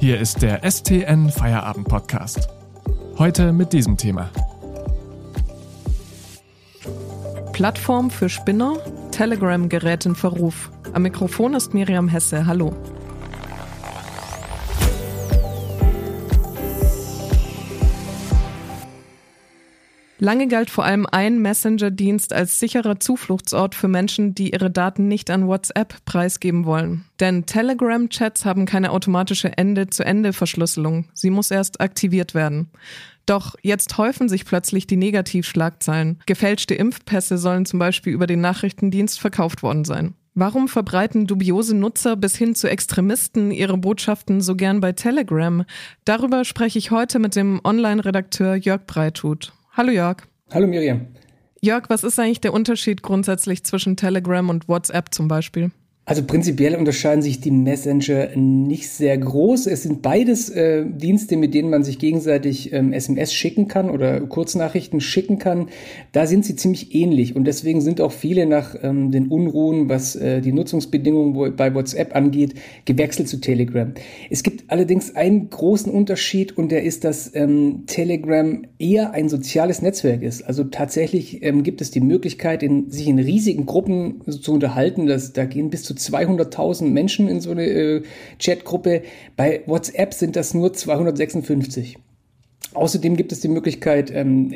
Hier ist der STN Feierabend Podcast. Heute mit diesem Thema. Plattform für Spinner, Telegram gerät in Verruf. Am Mikrofon ist Miriam Hesse. Hallo. Lange galt vor allem ein Messenger-Dienst als sicherer Zufluchtsort für Menschen, die ihre Daten nicht an WhatsApp preisgeben wollen. Denn Telegram-Chats haben keine automatische Ende-zu-Ende-Verschlüsselung. Sie muss erst aktiviert werden. Doch jetzt häufen sich plötzlich die Negativschlagzeilen. Gefälschte Impfpässe sollen zum Beispiel über den Nachrichtendienst verkauft worden sein. Warum verbreiten dubiose Nutzer bis hin zu Extremisten ihre Botschaften so gern bei Telegram? Darüber spreche ich heute mit dem Online-Redakteur Jörg Breithut. Hallo Jörg. Hallo Miriam. Jörg, was ist eigentlich der Unterschied grundsätzlich zwischen Telegram und WhatsApp zum Beispiel? Also prinzipiell unterscheiden sich die Messenger nicht sehr groß. Es sind beides äh, Dienste, mit denen man sich gegenseitig ähm, SMS schicken kann oder Kurznachrichten schicken kann. Da sind sie ziemlich ähnlich und deswegen sind auch viele nach ähm, den Unruhen, was äh, die Nutzungsbedingungen bei WhatsApp angeht, gewechselt zu Telegram. Es gibt allerdings einen großen Unterschied und der ist, dass ähm, Telegram eher ein soziales Netzwerk ist. Also tatsächlich ähm, gibt es die Möglichkeit, in, sich in riesigen Gruppen zu unterhalten. Das, da gehen bis zu 200.000 Menschen in so eine äh, Chatgruppe. Bei WhatsApp sind das nur 256. Außerdem gibt es die Möglichkeit, ähm,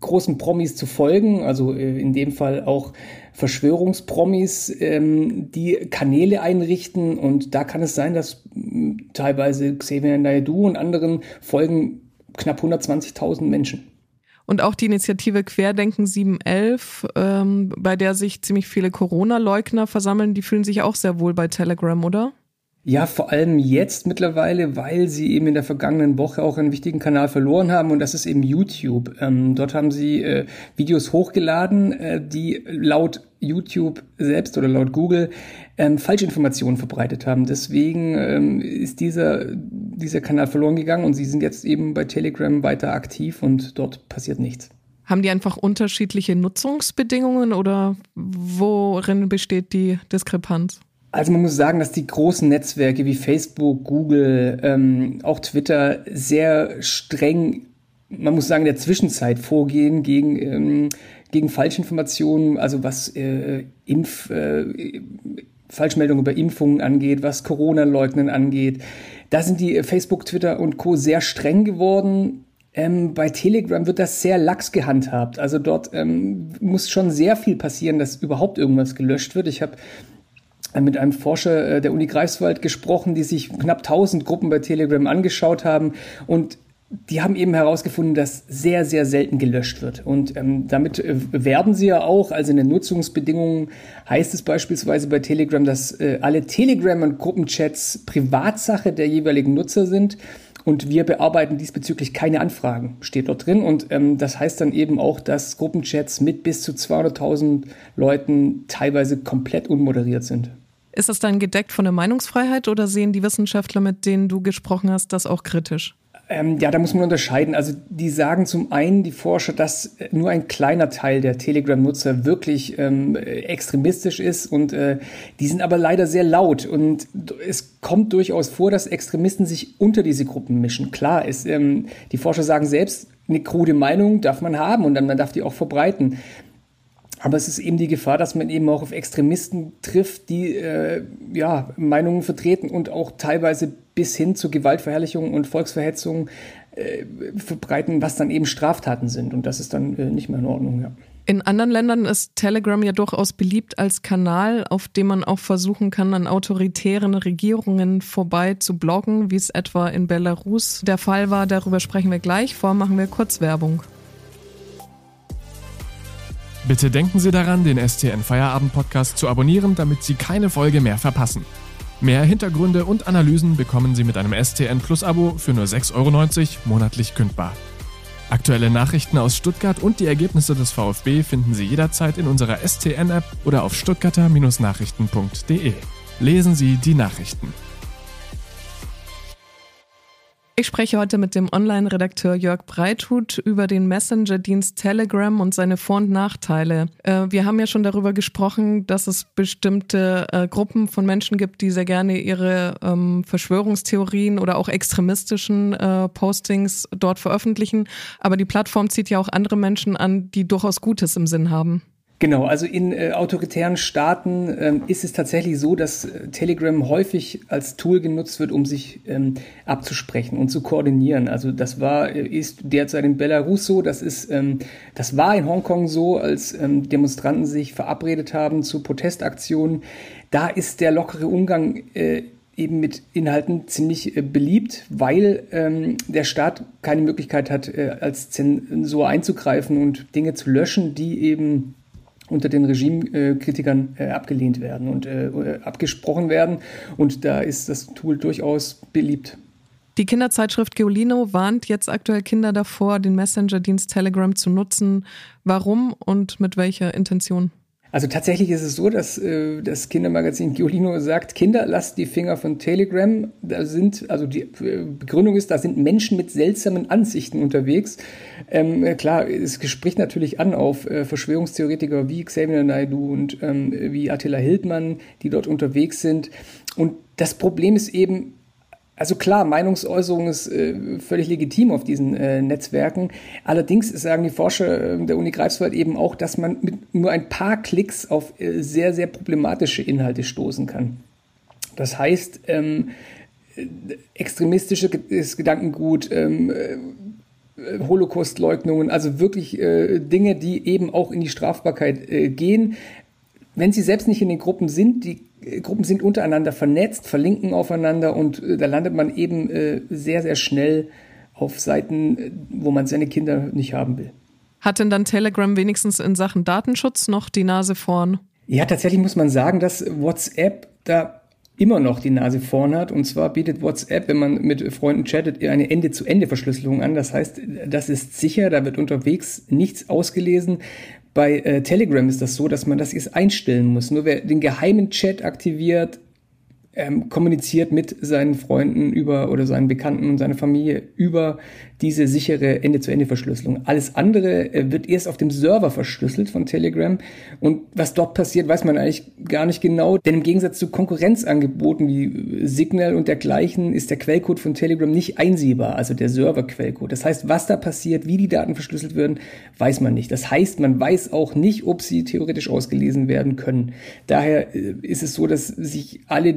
großen Promis zu folgen, also äh, in dem Fall auch Verschwörungspromis, ähm, die Kanäle einrichten und da kann es sein, dass äh, teilweise Xavier Naidoo und anderen folgen knapp 120.000 Menschen. Und auch die Initiative Querdenken 711, ähm, bei der sich ziemlich viele Corona-Leugner versammeln, die fühlen sich auch sehr wohl bei Telegram, oder? Ja, vor allem jetzt mittlerweile, weil sie eben in der vergangenen Woche auch einen wichtigen Kanal verloren haben und das ist eben YouTube. Ähm, dort haben sie äh, Videos hochgeladen, äh, die laut YouTube selbst oder laut Google ähm, Falschinformationen verbreitet haben. Deswegen ähm, ist dieser, dieser Kanal verloren gegangen und sie sind jetzt eben bei Telegram weiter aktiv und dort passiert nichts. Haben die einfach unterschiedliche Nutzungsbedingungen oder worin besteht die Diskrepanz? Also man muss sagen, dass die großen Netzwerke wie Facebook, Google, ähm, auch Twitter sehr streng, man muss sagen, in der Zwischenzeit vorgehen gegen, ähm, gegen Falschinformationen, also was äh, Impf, äh, Falschmeldungen über Impfungen angeht, was Corona-Leugnen angeht. Da sind die Facebook, Twitter und Co. sehr streng geworden. Ähm, bei Telegram wird das sehr lax gehandhabt. Also dort ähm, muss schon sehr viel passieren, dass überhaupt irgendwas gelöscht wird. Ich habe mit einem Forscher äh, der Uni Greifswald gesprochen, die sich knapp 1000 Gruppen bei Telegram angeschaut haben und die haben eben herausgefunden, dass sehr, sehr selten gelöscht wird. Und ähm, damit äh, werden sie ja auch, also in den Nutzungsbedingungen heißt es beispielsweise bei Telegram, dass äh, alle Telegram- und Gruppenchats Privatsache der jeweiligen Nutzer sind. Und wir bearbeiten diesbezüglich keine Anfragen, steht dort drin. Und ähm, das heißt dann eben auch, dass Gruppenchats mit bis zu 200.000 Leuten teilweise komplett unmoderiert sind. Ist das dann gedeckt von der Meinungsfreiheit oder sehen die Wissenschaftler, mit denen du gesprochen hast, das auch kritisch? Ähm, ja, da muss man unterscheiden. Also die sagen zum einen, die Forscher, dass nur ein kleiner Teil der Telegram-Nutzer wirklich ähm, extremistisch ist und äh, die sind aber leider sehr laut und es kommt durchaus vor, dass Extremisten sich unter diese Gruppen mischen. Klar, ist, ähm, die Forscher sagen selbst, eine krude Meinung darf man haben und dann man darf die auch verbreiten. Aber es ist eben die Gefahr, dass man eben auch auf Extremisten trifft, die äh, ja, Meinungen vertreten und auch teilweise bis hin zu Gewaltverherrlichung und Volksverhetzung äh, verbreiten, was dann eben Straftaten sind. Und das ist dann äh, nicht mehr in Ordnung. Ja. In anderen Ländern ist Telegram ja durchaus beliebt als Kanal, auf dem man auch versuchen kann, an autoritären Regierungen vorbei zu bloggen, wie es etwa in Belarus der Fall war. Darüber sprechen wir gleich. Vor machen wir kurz Werbung. Bitte denken Sie daran, den STN Feierabend Podcast zu abonnieren, damit Sie keine Folge mehr verpassen. Mehr Hintergründe und Analysen bekommen Sie mit einem STN Plus Abo für nur 6,90 Euro monatlich kündbar. Aktuelle Nachrichten aus Stuttgart und die Ergebnisse des VfB finden Sie jederzeit in unserer STN-App oder auf stuttgarter-nachrichten.de. Lesen Sie die Nachrichten. Ich spreche heute mit dem Online-Redakteur Jörg Breithut über den Messenger-Dienst Telegram und seine Vor- und Nachteile. Äh, wir haben ja schon darüber gesprochen, dass es bestimmte äh, Gruppen von Menschen gibt, die sehr gerne ihre ähm, Verschwörungstheorien oder auch extremistischen äh, Postings dort veröffentlichen. Aber die Plattform zieht ja auch andere Menschen an, die durchaus Gutes im Sinn haben. Genau, also in äh, autoritären Staaten ähm, ist es tatsächlich so, dass äh, Telegram häufig als Tool genutzt wird, um sich ähm, abzusprechen und zu koordinieren. Also das war, äh, ist derzeit in Belarus so, das ist, ähm, das war in Hongkong so, als ähm, Demonstranten sich verabredet haben zu Protestaktionen. Da ist der lockere Umgang äh, eben mit Inhalten ziemlich äh, beliebt, weil ähm, der Staat keine Möglichkeit hat, äh, als Zensur einzugreifen und Dinge zu löschen, die eben unter den Regimekritikern äh, abgelehnt werden und äh, abgesprochen werden. Und da ist das Tool durchaus beliebt. Die Kinderzeitschrift Geolino warnt jetzt aktuell Kinder davor, den Messenger-Dienst Telegram zu nutzen. Warum und mit welcher Intention? Also tatsächlich ist es so, dass äh, das Kindermagazin Giolino sagt, Kinder, lasst die Finger von Telegram. Da sind, also die äh, Begründung ist, da sind Menschen mit seltsamen Ansichten unterwegs. Ähm, äh, klar, es spricht natürlich an auf äh, Verschwörungstheoretiker wie Xavier Naidu und ähm, wie Attila Hildmann, die dort unterwegs sind. Und das Problem ist eben, also klar, Meinungsäußerung ist äh, völlig legitim auf diesen äh, Netzwerken. Allerdings sagen die Forscher äh, der Uni Greifswald eben auch, dass man mit nur ein paar Klicks auf äh, sehr, sehr problematische Inhalte stoßen kann. Das heißt, ähm, äh, extremistisches Gedankengut, ähm, äh, Holocaustleugnungen, also wirklich Dinge, die eben auch in die Strafbarkeit gehen. Wenn sie selbst nicht in den Gruppen sind, die Gruppen sind untereinander vernetzt, verlinken aufeinander und äh, da landet man eben äh, sehr, sehr schnell auf Seiten, äh, wo man seine Kinder nicht haben will. Hat denn dann Telegram wenigstens in Sachen Datenschutz noch die Nase vorn? Ja, tatsächlich muss man sagen, dass WhatsApp da immer noch die Nase vorn hat. Und zwar bietet WhatsApp, wenn man mit Freunden chattet, eine Ende-zu-Ende-Verschlüsselung an. Das heißt, das ist sicher, da wird unterwegs nichts ausgelesen. Bei äh, Telegram ist das so, dass man das jetzt einstellen muss. Nur wer den geheimen Chat aktiviert, ähm, kommuniziert mit seinen Freunden über oder seinen Bekannten und seiner Familie über diese sichere Ende-zu-Ende-Verschlüsselung. Alles andere äh, wird erst auf dem Server verschlüsselt von Telegram und was dort passiert, weiß man eigentlich gar nicht genau, denn im Gegensatz zu Konkurrenzangeboten wie Signal und dergleichen ist der Quellcode von Telegram nicht einsehbar, also der Server-Quellcode. Das heißt, was da passiert, wie die Daten verschlüsselt werden, weiß man nicht. Das heißt, man weiß auch nicht, ob sie theoretisch ausgelesen werden können. Daher äh, ist es so, dass sich alle,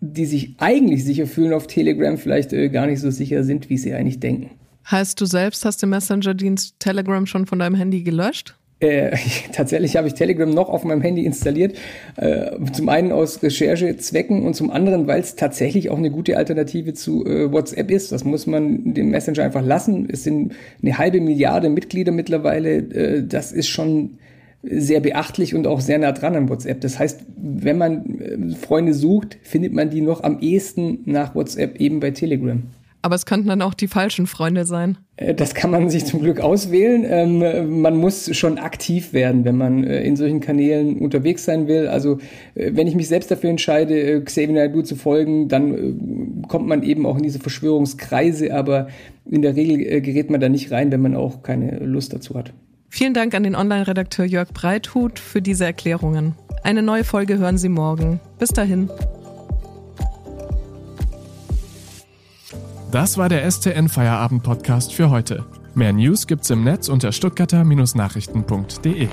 die sich eigentlich sicher fühlen auf Telegram, vielleicht äh, gar nicht so sicher sind, wie sie eigentlich denken. Heißt, du selbst hast den Messenger-Dienst Telegram schon von deinem Handy gelöscht? Äh, tatsächlich habe ich Telegram noch auf meinem Handy installiert. Äh, zum einen aus Recherchezwecken und zum anderen, weil es tatsächlich auch eine gute Alternative zu äh, WhatsApp ist. Das muss man dem Messenger einfach lassen. Es sind eine halbe Milliarde Mitglieder mittlerweile. Äh, das ist schon sehr beachtlich und auch sehr nah dran an WhatsApp. Das heißt, wenn man äh, Freunde sucht, findet man die noch am ehesten nach WhatsApp eben bei Telegram. Aber es könnten dann auch die falschen Freunde sein. Äh, das kann man sich zum Glück auswählen. Ähm, man muss schon aktiv werden, wenn man äh, in solchen Kanälen unterwegs sein will. Also äh, wenn ich mich selbst dafür entscheide, Xavier Naidoo zu folgen, dann kommt man eben auch in diese Verschwörungskreise. Aber in der Regel gerät man da nicht rein, wenn man auch keine Lust dazu hat. Vielen Dank an den Online-Redakteur Jörg Breithut für diese Erklärungen. Eine neue Folge hören Sie morgen. Bis dahin. Das war der STN Feierabend Podcast für heute. Mehr News gibt's im Netz unter stuttgarter-nachrichten.de.